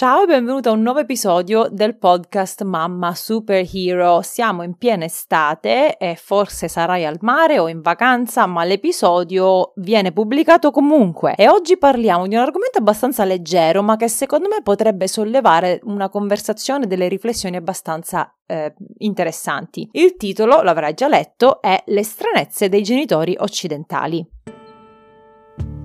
Ciao e benvenuto a un nuovo episodio del podcast Mamma Superhero. Siamo in piena estate e forse sarai al mare o in vacanza, ma l'episodio viene pubblicato comunque. E oggi parliamo di un argomento abbastanza leggero, ma che secondo me potrebbe sollevare una conversazione, delle riflessioni abbastanza eh, interessanti. Il titolo, l'avrai già letto, è Le stranezze dei genitori occidentali.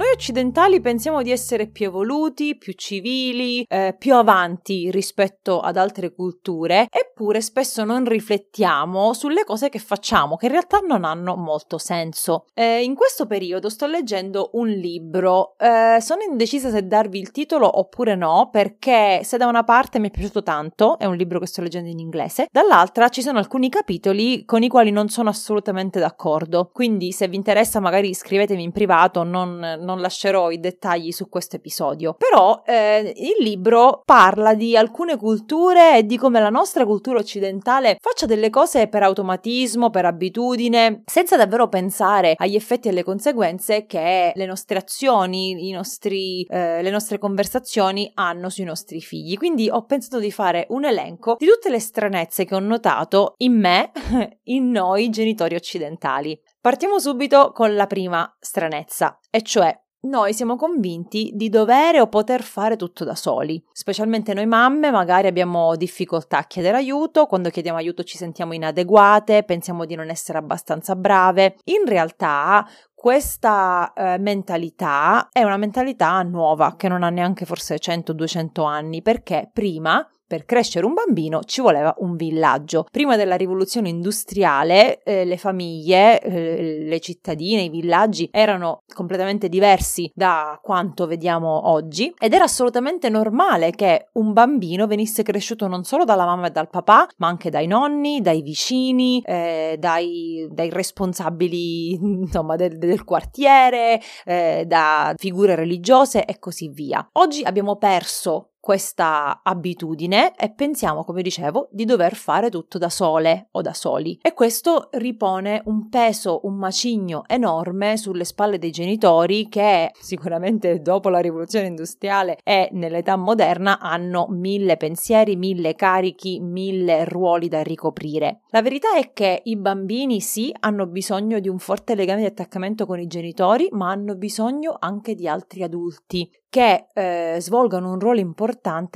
Noi occidentali pensiamo di essere più evoluti, più civili, eh, più avanti rispetto ad altre culture, eppure spesso non riflettiamo sulle cose che facciamo, che in realtà non hanno molto senso. Eh, in questo periodo sto leggendo un libro, eh, sono indecisa se darvi il titolo oppure no, perché se da una parte mi è piaciuto tanto, è un libro che sto leggendo in inglese, dall'altra ci sono alcuni capitoli con i quali non sono assolutamente d'accordo, quindi se vi interessa magari scrivetemi in privato, non non lascerò i dettagli su questo episodio. Però eh, il libro parla di alcune culture e di come la nostra cultura occidentale faccia delle cose per automatismo, per abitudine, senza davvero pensare agli effetti e alle conseguenze che le nostre azioni, nostri, eh, le nostre conversazioni hanno sui nostri figli. Quindi ho pensato di fare un elenco di tutte le stranezze che ho notato in me, in noi genitori occidentali. Partiamo subito con la prima stranezza, e cioè noi siamo convinti di dovere o poter fare tutto da soli, specialmente noi mamme magari abbiamo difficoltà a chiedere aiuto, quando chiediamo aiuto ci sentiamo inadeguate, pensiamo di non essere abbastanza brave. In realtà questa eh, mentalità è una mentalità nuova che non ha neanche forse 100-200 anni perché prima per crescere un bambino ci voleva un villaggio. Prima della rivoluzione industriale eh, le famiglie, eh, le cittadine, i villaggi erano completamente diversi da quanto vediamo oggi ed era assolutamente normale che un bambino venisse cresciuto non solo dalla mamma e dal papà, ma anche dai nonni, dai vicini, eh, dai, dai, responsabili insomma, del, del quartiere, eh, da figure religiose e così via. Oggi abbiamo perso questa abitudine e pensiamo, come dicevo, di dover fare tutto da sole o da soli. E questo ripone un peso, un macigno enorme sulle spalle dei genitori che sicuramente dopo la rivoluzione industriale e nell'età moderna hanno mille pensieri, mille carichi, mille ruoli da ricoprire. La verità è che i bambini sì hanno bisogno di un forte legame di attaccamento con i genitori, ma hanno bisogno anche di altri adulti che eh, svolgano un ruolo importante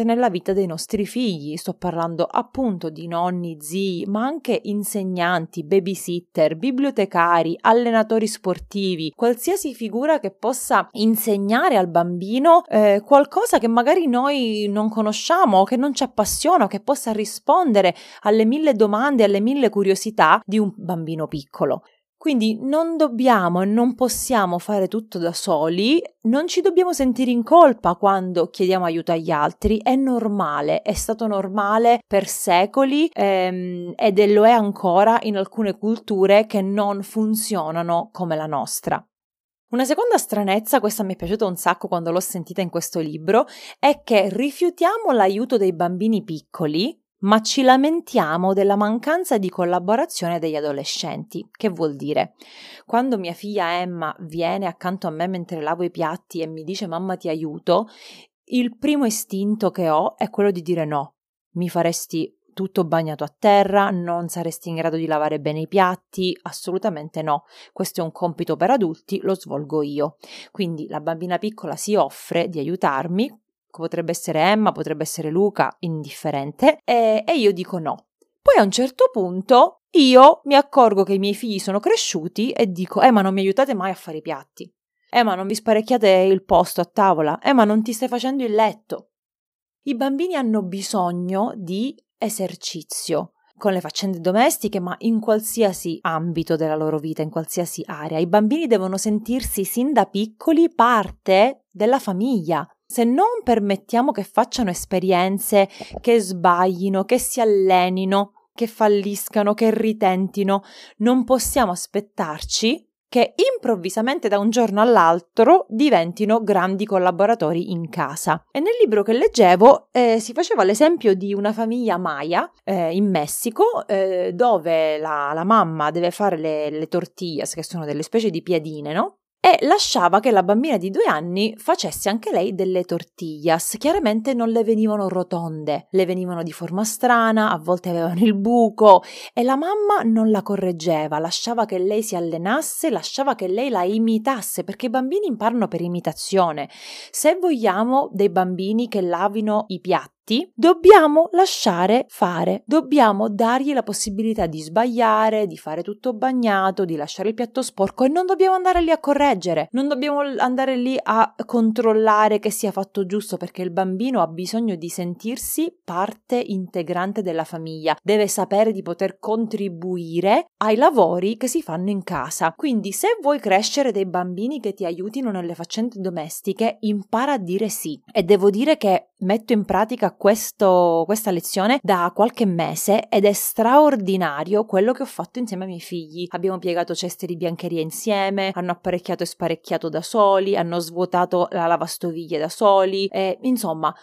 nella vita dei nostri figli. Sto parlando appunto di nonni, zii, ma anche insegnanti, babysitter, bibliotecari, allenatori sportivi, qualsiasi figura che possa insegnare al bambino eh, qualcosa che magari noi non conosciamo che non ci appassiona che possa rispondere alle mille domande, alle mille curiosità di un bambino piccolo. Quindi non dobbiamo e non possiamo fare tutto da soli, non ci dobbiamo sentire in colpa quando chiediamo aiuto agli altri, è normale, è stato normale per secoli ehm, ed lo è ancora in alcune culture che non funzionano come la nostra. Una seconda stranezza, questa mi è piaciuta un sacco quando l'ho sentita in questo libro, è che rifiutiamo l'aiuto dei bambini piccoli ma ci lamentiamo della mancanza di collaborazione degli adolescenti. Che vuol dire? Quando mia figlia Emma viene accanto a me mentre lavo i piatti e mi dice mamma ti aiuto, il primo istinto che ho è quello di dire no. Mi faresti tutto bagnato a terra, non saresti in grado di lavare bene i piatti? Assolutamente no. Questo è un compito per adulti, lo svolgo io. Quindi la bambina piccola si offre di aiutarmi, potrebbe essere Emma, potrebbe essere Luca, indifferente, e, e io dico no. Poi a un certo punto io mi accorgo che i miei figli sono cresciuti e dico, eh ma non mi aiutate mai a fare i piatti. Eh ma non vi sparecchiate il posto a tavola. Eh ma non ti stai facendo il letto. I bambini hanno bisogno di esercizio con le faccende domestiche, ma in qualsiasi ambito della loro vita, in qualsiasi area. I bambini devono sentirsi sin da piccoli parte della famiglia se non permettiamo che facciano esperienze, che sbaglino, che si allenino, che falliscano, che ritentino, non possiamo aspettarci che improvvisamente da un giorno all'altro diventino grandi collaboratori in casa. E nel libro che leggevo eh, si faceva l'esempio di una famiglia maya eh, in Messico eh, dove la, la, mamma deve fare le, le tortillas, che sono delle specie di piadine, no? E lasciava che la bambina di due anni facesse anche lei delle tortillas. Chiaramente non le venivano rotonde, le venivano di forma strana, a volte avevano il buco e la mamma non la correggeva, lasciava che lei si allenasse, lasciava che lei la imitasse, perché i bambini imparano per imitazione. Se vogliamo dei bambini che lavino i piatti, dobbiamo lasciare fare, dobbiamo dargli la possibilità di sbagliare, di fare tutto bagnato, di lasciare il piatto sporco e non dobbiamo andare lì a correggere, non dobbiamo andare lì a controllare che sia fatto giusto perché il bambino ha bisogno di sentirsi parte integrante della famiglia, deve sapere di poter contribuire ai lavori che si fanno in casa. Quindi se vuoi crescere dei bambini che ti aiutino nelle faccende domestiche, impara a dire sì. E devo dire che metto in pratica questo, questa lezione da qualche mese ed è straordinario quello che ho fatto insieme ai miei figli. Abbiamo piegato ceste di biancheria insieme, hanno apparecchiato e sparecchiato da soli, hanno svuotato la lavastoviglie da soli e insomma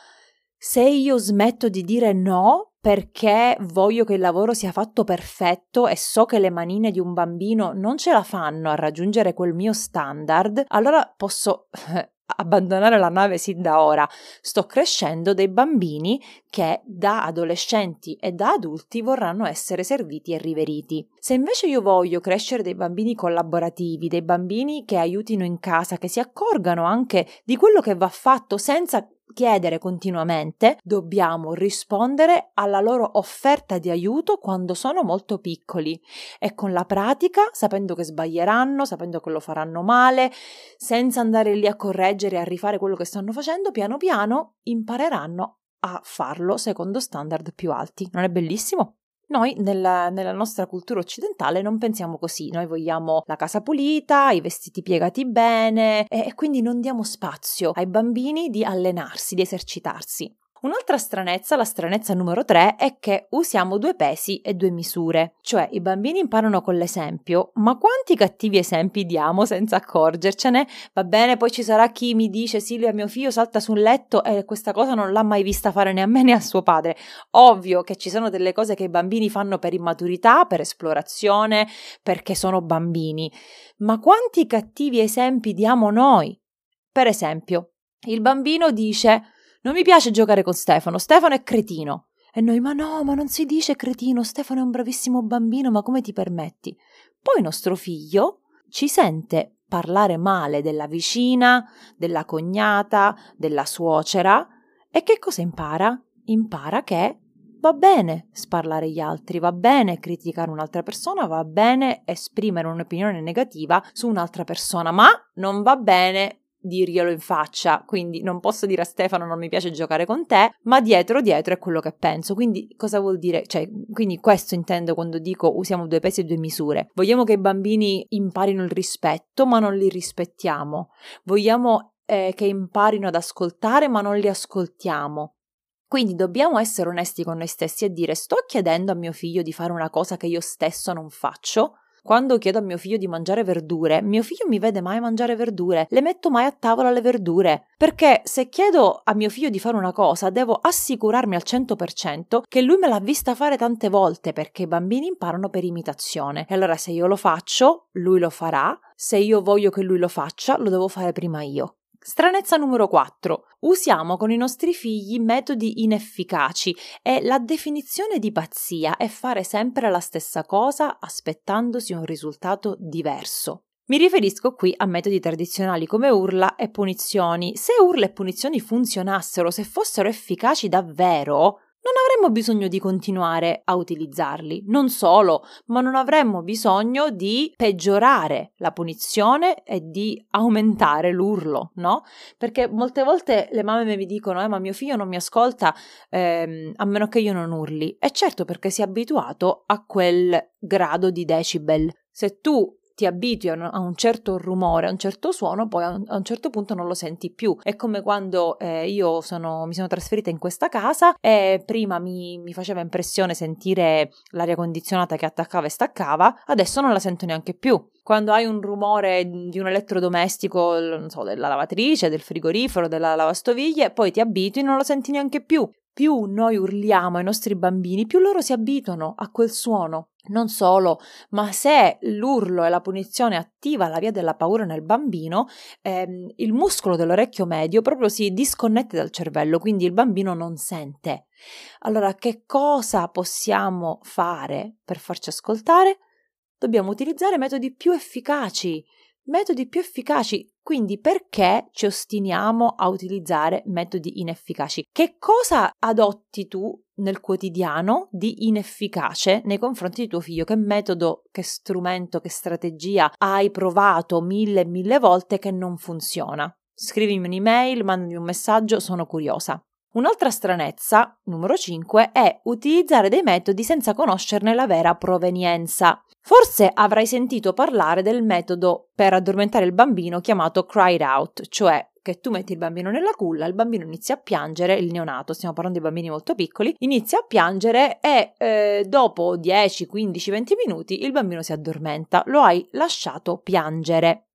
se io smetto di dire no perché voglio che il lavoro sia fatto perfetto e so che le manine di un bambino non ce la fanno a raggiungere quel mio standard, allora posso abbandonare la nave sin da ora. Sto crescendo dei bambini che da adolescenti e da adulti vorranno essere serviti e riveriti. Se invece io voglio crescere dei bambini collaborativi, dei bambini che aiutino in casa, che si accorgano anche di quello che va fatto senza chiedere continuamente, dobbiamo rispondere alla loro offerta di aiuto quando sono molto piccoli e con la pratica, sapendo che sbaglieranno, sapendo che lo faranno male, senza andare lì a correggere e a rifare quello che stanno facendo, piano piano impareranno a farlo secondo standard più alti. Non è bellissimo? Noi nella, nella, nostra cultura occidentale non pensiamo così, noi vogliamo la casa pulita, i vestiti piegati bene e, e quindi non diamo spazio ai bambini di allenarsi, di esercitarsi. Un'altra stranezza, la stranezza numero 3, è che usiamo due pesi e due misure, cioè i bambini imparano con l'esempio, ma quanti cattivi esempi diamo senza accorgercene? Va bene, poi ci sarà chi mi dice Silvia, mio figlio salta sul letto e questa cosa non l'ha mai vista fare né a me né a suo padre. Ovvio che ci sono delle cose che i bambini fanno per immaturità, per esplorazione, perché sono bambini, ma quanti cattivi esempi diamo noi? Per esempio, il bambino dice non mi piace giocare con Stefano, Stefano è cretino. E noi, ma no, ma non si dice cretino, Stefano è un bravissimo bambino, ma come ti permetti? Poi nostro figlio ci sente parlare male della vicina, della cognata, della suocera e che cosa impara? Impara che va bene sparlare gli altri, va bene criticare un'altra persona, va bene esprimere un'opinione negativa su un'altra persona, ma non va bene dirglielo in faccia, quindi non posso dire a Stefano non mi piace giocare con te, ma dietro dietro è quello che penso. Quindi cosa vuol dire? Cioè, quindi questo intendo quando dico usiamo due pesi e due misure. Vogliamo che i bambini imparino il rispetto, ma non li rispettiamo. Vogliamo eh, che imparino ad ascoltare, ma non li ascoltiamo. Quindi dobbiamo essere onesti con noi stessi e dire sto chiedendo a mio figlio di fare una cosa che io stesso non faccio quando chiedo a mio figlio di mangiare verdure, mio figlio mi vede mai mangiare verdure, le metto mai a tavola le verdure. Perché se chiedo a mio figlio di fare una cosa, devo assicurarmi al 100% che lui me l'ha vista fare tante volte, perché i bambini imparano per imitazione. E allora se io lo faccio, lui lo farà. Se io voglio che lui lo faccia, lo devo fare prima io. Stranezza numero 4. Usiamo con i nostri figli metodi inefficaci e la definizione di pazzia è fare sempre la stessa cosa aspettandosi un risultato diverso. Mi riferisco qui a metodi tradizionali come urla e punizioni. Se urla e punizioni funzionassero, se fossero efficaci davvero, non avremmo bisogno di continuare a utilizzarli. Non solo, ma non avremmo bisogno di peggiorare la punizione e di aumentare l'urlo, no? Perché molte volte le mamme mi dicono: eh, ma mio figlio non mi ascolta ehm, a meno che io non urli. E certo, perché si è abituato a quel grado di decibel. Se tu ti abitui a un certo rumore, a un certo suono, poi a un certo punto non lo senti più. È come quando eh, io sono, mi sono trasferita in questa casa e prima mi, mi faceva impressione sentire l'aria condizionata che attaccava e staccava, adesso non la sento neanche più quando hai un rumore di un elettrodomestico, non so, della lavatrice, del frigorifero, della lavastoviglie, poi ti abitui e non lo senti neanche più. Più noi urliamo ai nostri bambini, più loro si abituano a quel suono. Non solo, ma se l'urlo e la punizione attiva la via della paura nel bambino, ehm, il muscolo dell'orecchio medio proprio si disconnette dal cervello, quindi il bambino non sente. Allora, che cosa possiamo fare per farci ascoltare? Dobbiamo utilizzare metodi più efficaci, metodi più efficaci. Quindi perché ci ostiniamo a utilizzare metodi inefficaci? Che cosa adotti tu nel quotidiano di inefficace nei confronti di tuo figlio? Che metodo, che strumento, che strategia hai provato mille e mille volte che non funziona? Scrivimi un'email, mandami un messaggio, sono curiosa. Un'altra stranezza, numero 5, è utilizzare dei metodi senza conoscerne la vera provenienza. Forse avrai sentito parlare del metodo per addormentare il bambino chiamato cried out, cioè che tu metti il bambino nella culla, il bambino inizia a piangere, il neonato, stiamo parlando di bambini molto piccoli, inizia a piangere e eh, dopo 10, 15, 20 minuti il bambino si addormenta, lo hai lasciato piangere.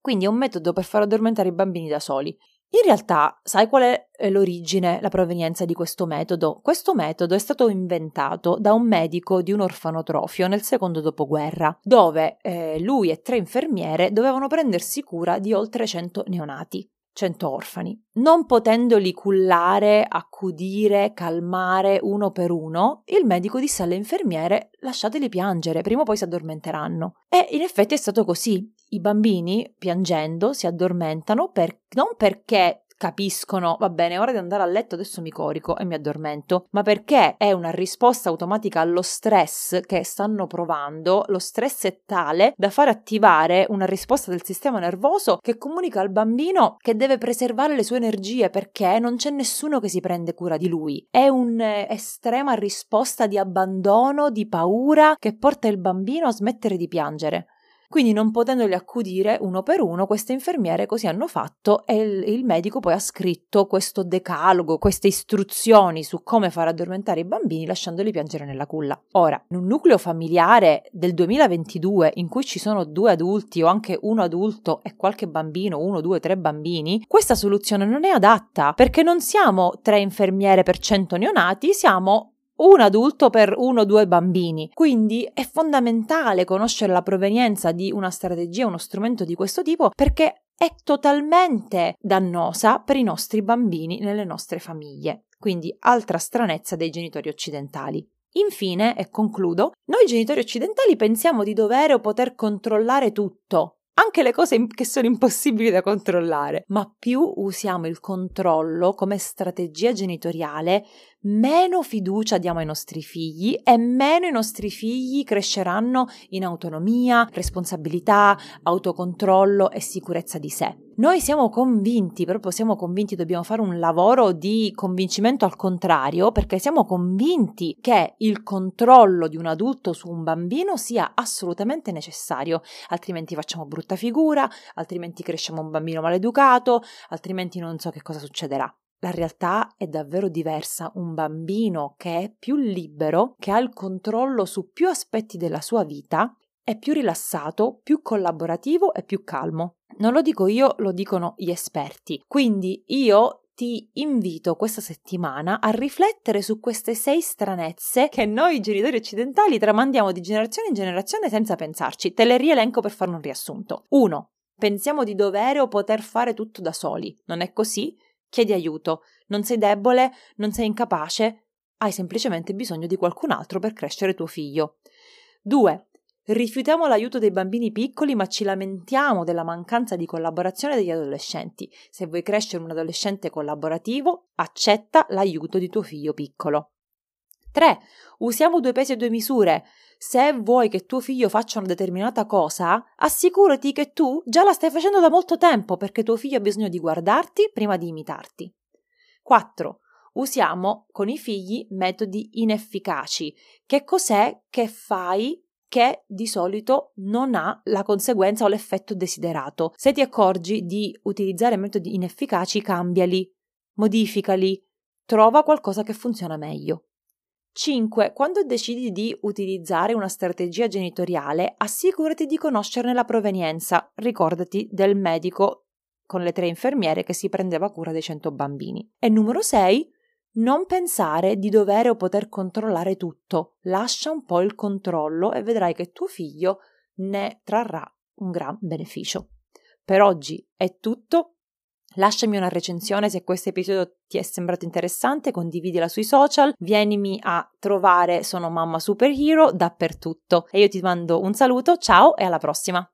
Quindi è un metodo per far addormentare i bambini da soli. In realtà, sai qual è eh, l'origine, la provenienza di questo metodo? Questo metodo è stato inventato da un medico di un orfanotrofio nel secondo dopoguerra, dove eh, lui e tre infermiere dovevano prendersi cura di oltre 100 neonati. 100 orfani. Non potendoli cullare, accudire, calmare uno per uno, il medico disse alle infermiere lasciateli piangere, prima o poi si addormenteranno. E in effetti è stato così. I bambini, piangendo, si addormentano per, non perché capiscono, va bene, è ora di andare a letto, adesso mi corico e mi addormento, ma perché è una risposta automatica allo stress che stanno provando, lo stress è tale da far attivare una risposta del sistema nervoso che comunica al bambino che deve preservare le sue energie perché non c'è nessuno che si prende cura di lui. È un'estrema risposta di abbandono, di paura che porta il bambino a smettere di piangere. Quindi non potendoli accudire uno per uno, queste infermiere così hanno fatto e il, il medico poi ha scritto questo decalogo, queste istruzioni su come far addormentare i bambini lasciandoli piangere nella culla. Ora, in un nucleo familiare del 2022 in cui ci sono due adulti o anche uno adulto e qualche bambino, uno, due, tre bambini, questa soluzione non è adatta perché non siamo tre infermiere per cento neonati, siamo un adulto per uno o due bambini. Quindi è fondamentale conoscere la provenienza di una strategia, uno strumento di questo tipo, perché è totalmente dannosa per i nostri bambini nelle nostre famiglie. Quindi altra stranezza dei genitori occidentali. Infine, e concludo, noi genitori occidentali pensiamo di dovere o poter controllare tutto, anche le cose che sono impossibili da controllare, ma più usiamo il controllo come strategia genitoriale, meno fiducia diamo ai nostri figli e meno i nostri figli cresceranno in autonomia, responsabilità, autocontrollo e sicurezza di sé. Noi siamo convinti, proprio siamo convinti, dobbiamo fare un lavoro di convincimento al contrario, perché siamo convinti che il controllo di un adulto su un bambino sia assolutamente necessario, altrimenti facciamo brutta figura, altrimenti cresciamo un bambino maleducato, altrimenti non so che cosa succederà. La realtà è davvero diversa. Un bambino che è più libero, che ha il controllo su più aspetti della sua vita, è più rilassato, più collaborativo e più calmo. Non lo dico io, lo dicono gli esperti. Quindi io ti invito questa settimana a riflettere su queste sei stranezze che noi genitori occidentali tramandiamo di generazione in generazione senza pensarci. Te le rielenco per fare un riassunto. 1. Pensiamo di dovere o poter fare tutto da soli. Non è così? Chiedi aiuto, non sei debole, non sei incapace, hai semplicemente bisogno di qualcun altro per crescere tuo figlio. 2. Rifiutiamo l'aiuto dei bambini piccoli ma ci lamentiamo della mancanza di collaborazione degli adolescenti. Se vuoi crescere un adolescente collaborativo, accetta l'aiuto di tuo figlio piccolo. 3. Usiamo due pesi e due misure. Se vuoi che tuo figlio faccia una determinata cosa, assicurati che tu già la stai facendo da molto tempo perché tuo figlio ha bisogno di guardarti prima di imitarti. 4. Usiamo con i figli metodi inefficaci. Che cos'è che fai che di solito non ha la conseguenza o l'effetto desiderato. Se ti accorgi di utilizzare metodi inefficaci, cambiali, modificali, trova qualcosa che funziona meglio. 5. Quando decidi di utilizzare una strategia genitoriale, assicurati di conoscerne la provenienza. Ricordati del medico con le tre infermiere che si prendeva cura dei 100 bambini. E numero 6. Non pensare di dovere o poter controllare tutto. Lascia un po' il controllo e vedrai che tuo figlio ne trarrà un gran beneficio. Per oggi è tutto. Lasciami una recensione se questo episodio ti è sembrato interessante, condividila sui social, vienimi a trovare Sono Mamma Superhero dappertutto. E io ti mando un saluto, ciao e alla prossima!